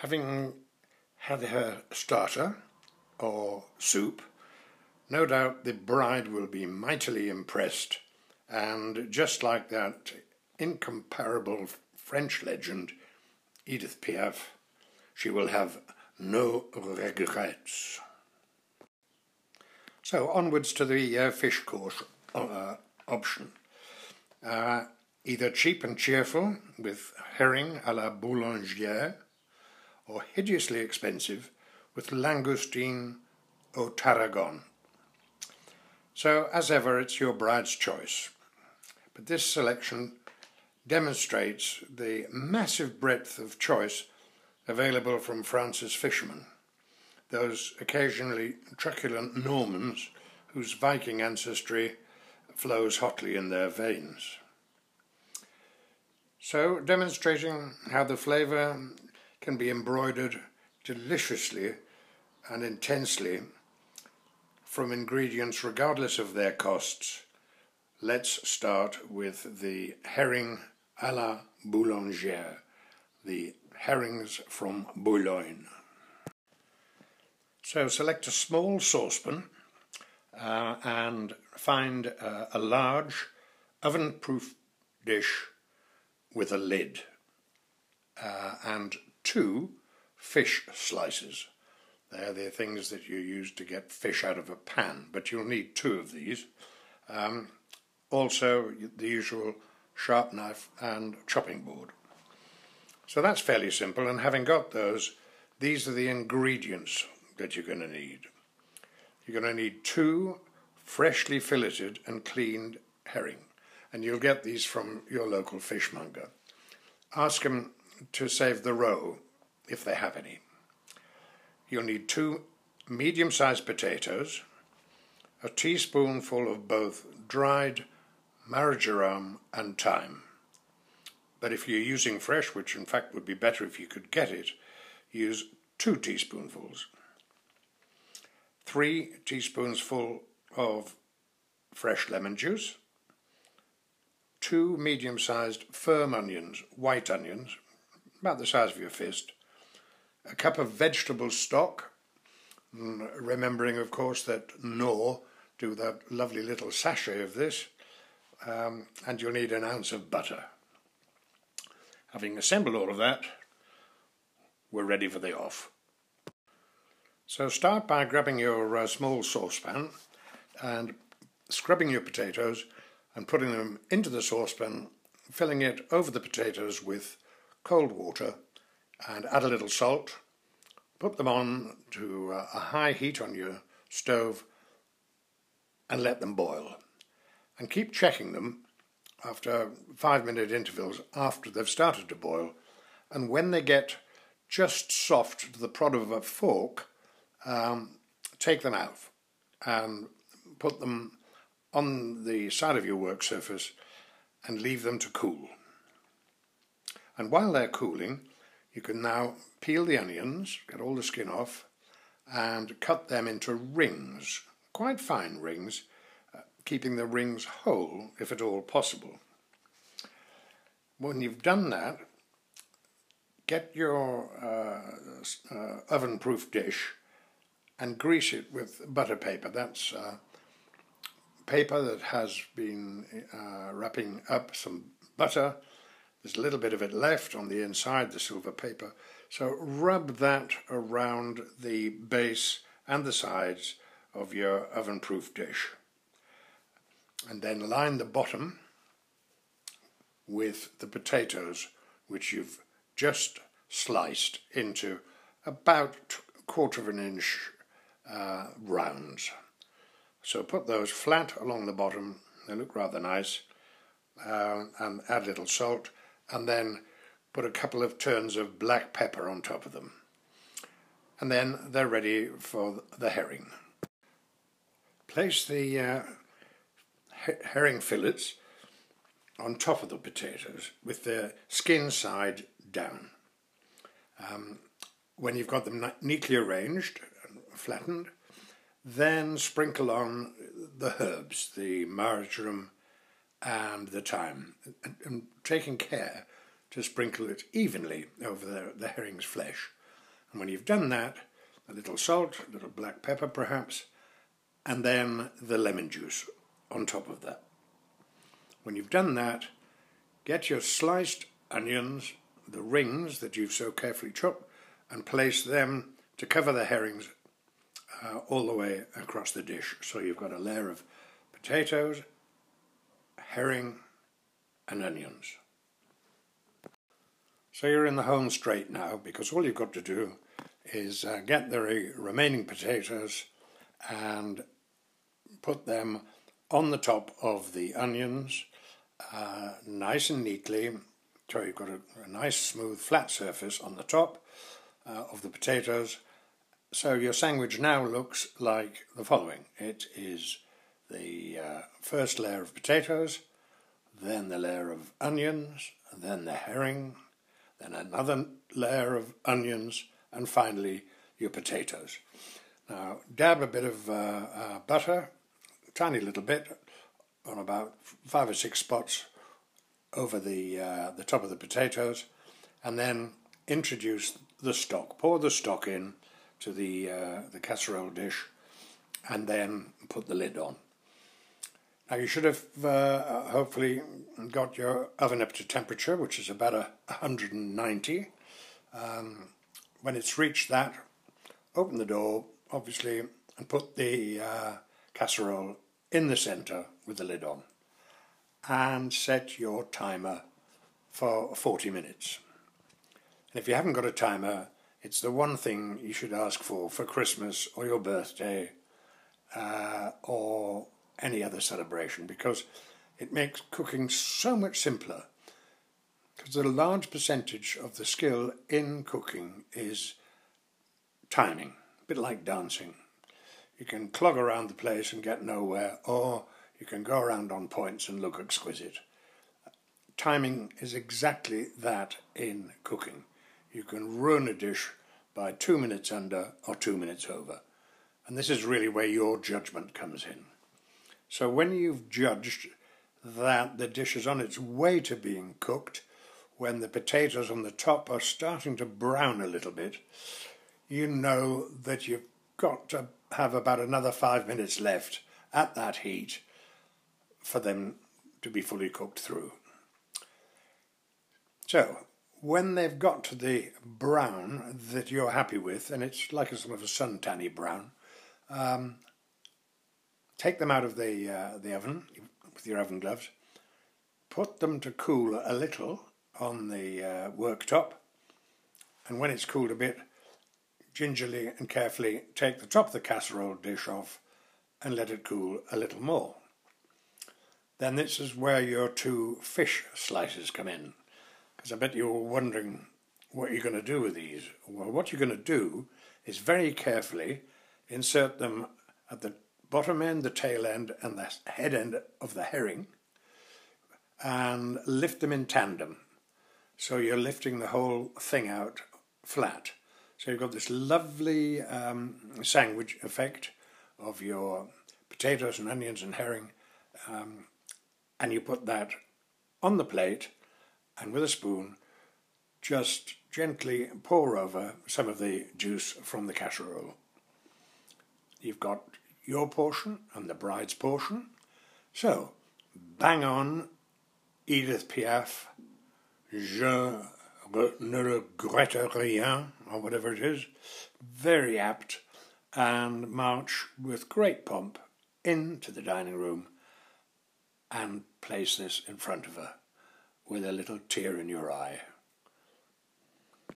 having had her starter or soup, no doubt the bride will be mightily impressed, and just like that incomparable French legend, Edith Piaf, she will have no regrets. So onwards to the uh, fish course uh, option. Uh, either cheap and cheerful with herring à la boulangère, or hideously expensive with langoustine au tarragon. So, as ever, it's your bride's choice. But this selection demonstrates the massive breadth of choice available from France's fishermen, those occasionally truculent Normans whose Viking ancestry flows hotly in their veins. So, demonstrating how the flavour can be embroidered deliciously and intensely from ingredients regardless of their costs. Let's start with the herring à la boulangère, the herrings from Boulogne. So select a small saucepan uh, and find uh, a large oven-proof dish with a lid uh, and two fish slices. They're the things that you use to get fish out of a pan, but you'll need two of these. Um, also, the usual sharp knife and chopping board. So that's fairly simple, and having got those, these are the ingredients that you're going to need. You're going to need two freshly filleted and cleaned herring, and you'll get these from your local fishmonger. Ask them to save the roe, if they have any. You'll need two medium-sized potatoes, a teaspoonful of both dried marjoram and thyme. But if you're using fresh, which in fact would be better if you could get it, use two teaspoonfuls. Three teaspoons full of fresh lemon juice, two medium-sized firm onions, white onions, about the size of your fist, a cup of vegetable stock, mm, remembering, of course, that Knorr do that lovely little sachet of this, um, and you'll need an ounce of butter. Having assembled all of that, we're ready for the off. So start by grabbing your uh, small saucepan and scrubbing your potatoes and putting them into the saucepan, filling it over the potatoes with cold water and add a little salt. Put them on to uh, a high heat on your stove and let them boil. And keep checking them after five minute intervals after they've started to boil. And when they get just soft to the prod of a fork, um, take them out and put them on the side of your work surface and leave them to cool. And while they're cooling, you can now peel the onions, get all the skin off, and cut them into rings, quite fine rings, uh, keeping the rings whole if at all possible. When you've done that, get your uh, uh, oven-proof dish and grease it with butter paper. That's uh, paper that has been uh, wrapping up some butter there's a little bit of it left on the inside, the silver paper. So rub that around the base and the sides of your oven-proof dish. And then line the bottom with the potatoes, which you've just sliced into about a quarter of an inch uh, rounds. So put those flat along the bottom, they look rather nice, uh, and add a little salt and then put a couple of turns of black pepper on top of them. And then they're ready for the herring. Place the uh, herring fillets on top of the potatoes with the skin side down. Um, when you've got them neatly arranged and flattened, then sprinkle on the herbs, the marjoram, and the thyme, and, and taking care to sprinkle it evenly over the, the herring's flesh And when you've done that, a little salt, a little black pepper perhaps, and then the lemon juice on top of that. When you've done that, get your sliced onions, the rings that you've so carefully chopped, and place them to cover the herrings uh, all the way across the dish. So you've got a layer of potatoes, herring, and onions. So you're in the home straight now because all you've got to do is uh, get the re remaining potatoes and put them on the top of the onions uh, nice and neatly. So you've got a, a, nice smooth flat surface on the top uh, of the potatoes. So your sandwich now looks like the following. It is the uh, first layer of potatoes, then the layer of onions, then the herring, then another layer of onions, and finally your potatoes. Now dab a bit of uh, uh, butter, tiny little bit, on about five or six spots over the uh, the top of the potatoes, and then introduce the stock. Pour the stock in to the uh, the casserole dish, and then put the lid on. Now you should have uh, hopefully got your oven up to temperature, which is about a 190. Um, when it's reached that, open the door, obviously, and put the uh, casserole in the centre with the lid on. And set your timer for 40 minutes. And if you haven't got a timer, it's the one thing you should ask for for Christmas or your birthday uh, or any other celebration because it makes cooking so much simpler. Because a large percentage of the skill in cooking is timing, a bit like dancing. You can clog around the place and get nowhere, or you can go around on points and look exquisite. Timing is exactly that in cooking. You can ruin a dish by two minutes under or two minutes over. And this is really where your judgment comes in. So when you've judged that the dish is on its way to being cooked, when the potatoes on the top are starting to brown a little bit, you know that you've got to have about another five minutes left at that heat for them to be fully cooked through. So, when they've got to the brown that you're happy with, and it's like a sort of a suntanny brown, um, take them out of the, uh, the oven with your oven gloves, put them to cool a little on the uh, worktop, and when it's cooled a bit, gingerly and carefully take the top of the casserole dish off and let it cool a little more. Then this is where your two fish slices come in, because I bet you're wondering what you're going to do with these. Well, what you're going to do is very carefully insert them at the bottom end, the tail end, and the head end of the herring, and lift them in tandem. So you're lifting the whole thing out flat. So you've got this lovely um, sandwich effect of your potatoes and onions and herring, um, and you put that on the plate, and with a spoon, just gently pour over some of the juice from the casserole. You've got your portion and the bride's portion. So, bang on, Edith Piaf, Je ne regrette rien, or whatever it is, very apt, and march with great pomp into the dining room and place this in front of her with a little tear in your eye.